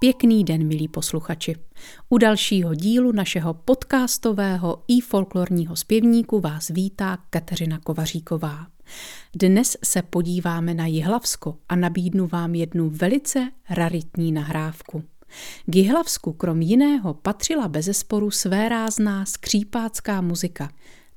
Pěkný den, milí posluchači. U dalšího dílu našeho podcastového i folklorního zpěvníku vás vítá Kateřina Kovaříková. Dnes se podíváme na Jihlavsko a nabídnu vám jednu velice raritní nahrávku. K Jihlavsku krom jiného patřila bezesporu své rázná skřípácká muzika.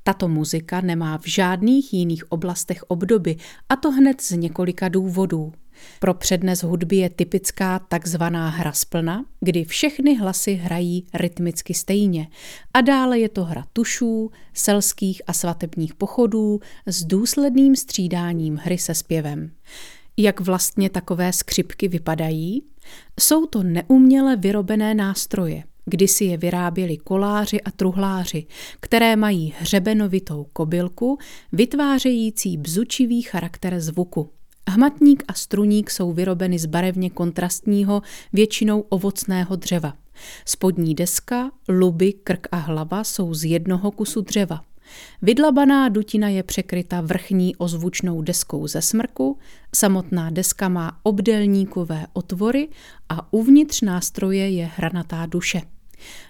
Tato muzika nemá v žádných jiných oblastech obdoby, a to hned z několika důvodů. Pro přednes hudby je typická takzvaná hra splna, kdy všechny hlasy hrají rytmicky stejně. A dále je to hra tušů, selských a svatebních pochodů s důsledným střídáním hry se zpěvem. Jak vlastně takové skřipky vypadají? Jsou to neuměle vyrobené nástroje. Kdysi je vyráběli koláři a truhláři, které mají hřebenovitou kobylku, vytvářející bzučivý charakter zvuku. Hmatník a struník jsou vyrobeny z barevně kontrastního, většinou ovocného dřeva. Spodní deska, luby, krk a hlava jsou z jednoho kusu dřeva. Vydlabaná dutina je překryta vrchní ozvučnou deskou ze smrku, samotná deska má obdelníkové otvory a uvnitř nástroje je hranatá duše.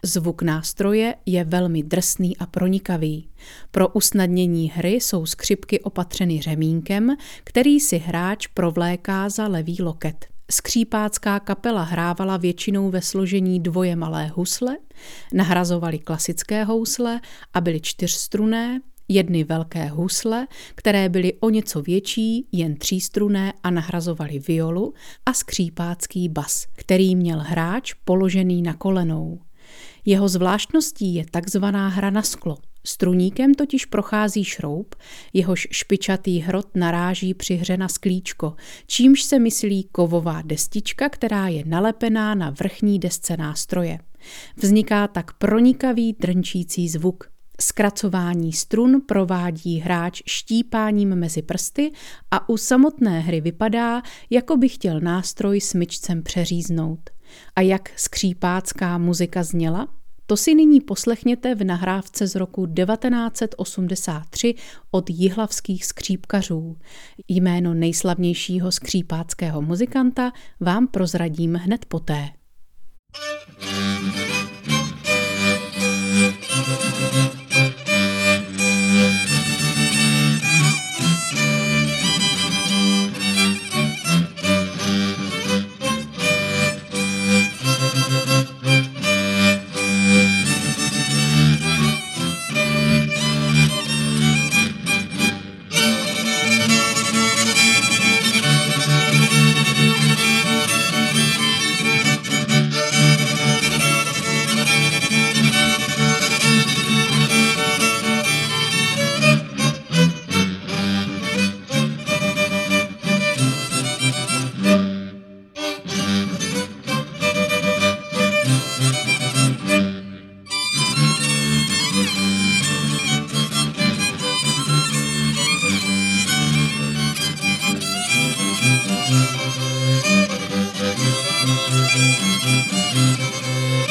Zvuk nástroje je velmi drsný a pronikavý. Pro usnadnění hry jsou skřipky opatřeny řemínkem, který si hráč provléká za levý loket. Skřípácká kapela hrávala většinou ve složení dvoje malé husle, nahrazovali klasické housle a byly čtyřstruné, jedny velké husle, které byly o něco větší, jen třístruné a nahrazovali violu a skřípácký bas, který měl hráč položený na kolenou. Jeho zvláštností je takzvaná hra na sklo. Struníkem totiž prochází šroub, jehož špičatý hrot naráží při hře na sklíčko, čímž se myslí kovová destička, která je nalepená na vrchní desce nástroje. Vzniká tak pronikavý trnčící zvuk. Zkracování strun provádí hráč štípáním mezi prsty a u samotné hry vypadá, jako by chtěl nástroj smyčcem přeříznout. A jak skřípácká muzika zněla? To si nyní poslechněte v nahrávce z roku 1983 od jihlavských skřípkařů. Jméno nejslavnějšího skřípáckého muzikanta vám prozradím hned poté. Música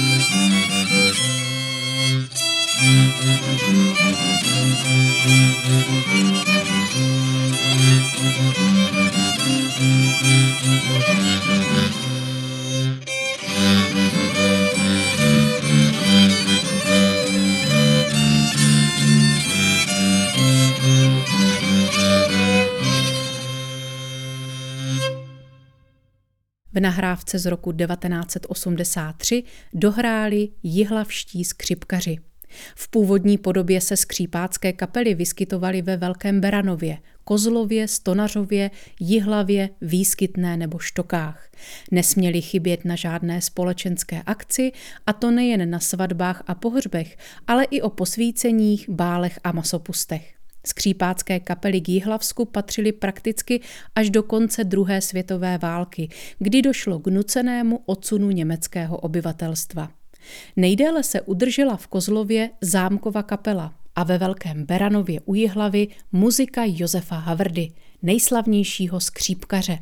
nahrávce z roku 1983 dohráli jihlavští skřipkaři. V původní podobě se skřípácké kapely vyskytovaly ve Velkém Beranově, Kozlově, Stonařově, Jihlavě, Výskytné nebo Štokách. Nesměli chybět na žádné společenské akci, a to nejen na svatbách a pohřbech, ale i o posvíceních, bálech a masopustech. Skřípácké kapely k Jihlavsku patřily prakticky až do konce druhé světové války, kdy došlo k nucenému odsunu německého obyvatelstva. Nejdéle se udržela v Kozlově zámkova kapela a ve Velkém Beranově u Jihlavy muzika Josefa Havrdy, nejslavnějšího skřípkaře.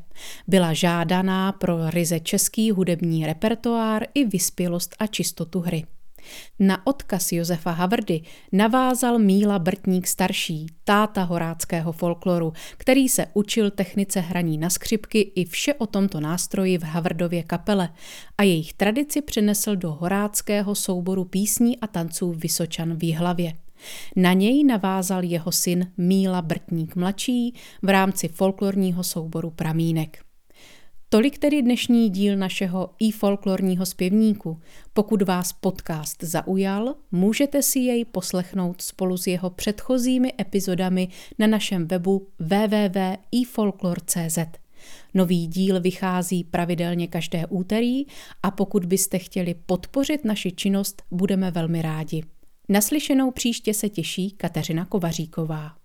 Byla žádaná pro ryze český hudební repertoár i vyspělost a čistotu hry. Na odkaz Josefa Havrdy navázal Míla Brtník starší, táta horáckého folkloru, který se učil technice hraní na skřipky i vše o tomto nástroji v Havrdově kapele a jejich tradici přenesl do horáckého souboru písní a tanců Vysočan v Jihlavě. Na něj navázal jeho syn Míla Brtník mladší v rámci folklorního souboru Pramínek. Tolik tedy dnešní díl našeho i folklorního zpěvníku. Pokud vás podcast zaujal, můžete si jej poslechnout spolu s jeho předchozími epizodami na našem webu www.ifolklor.cz. Nový díl vychází pravidelně každé úterý a pokud byste chtěli podpořit naši činnost, budeme velmi rádi. Naslyšenou příště se těší Kateřina Kovaříková.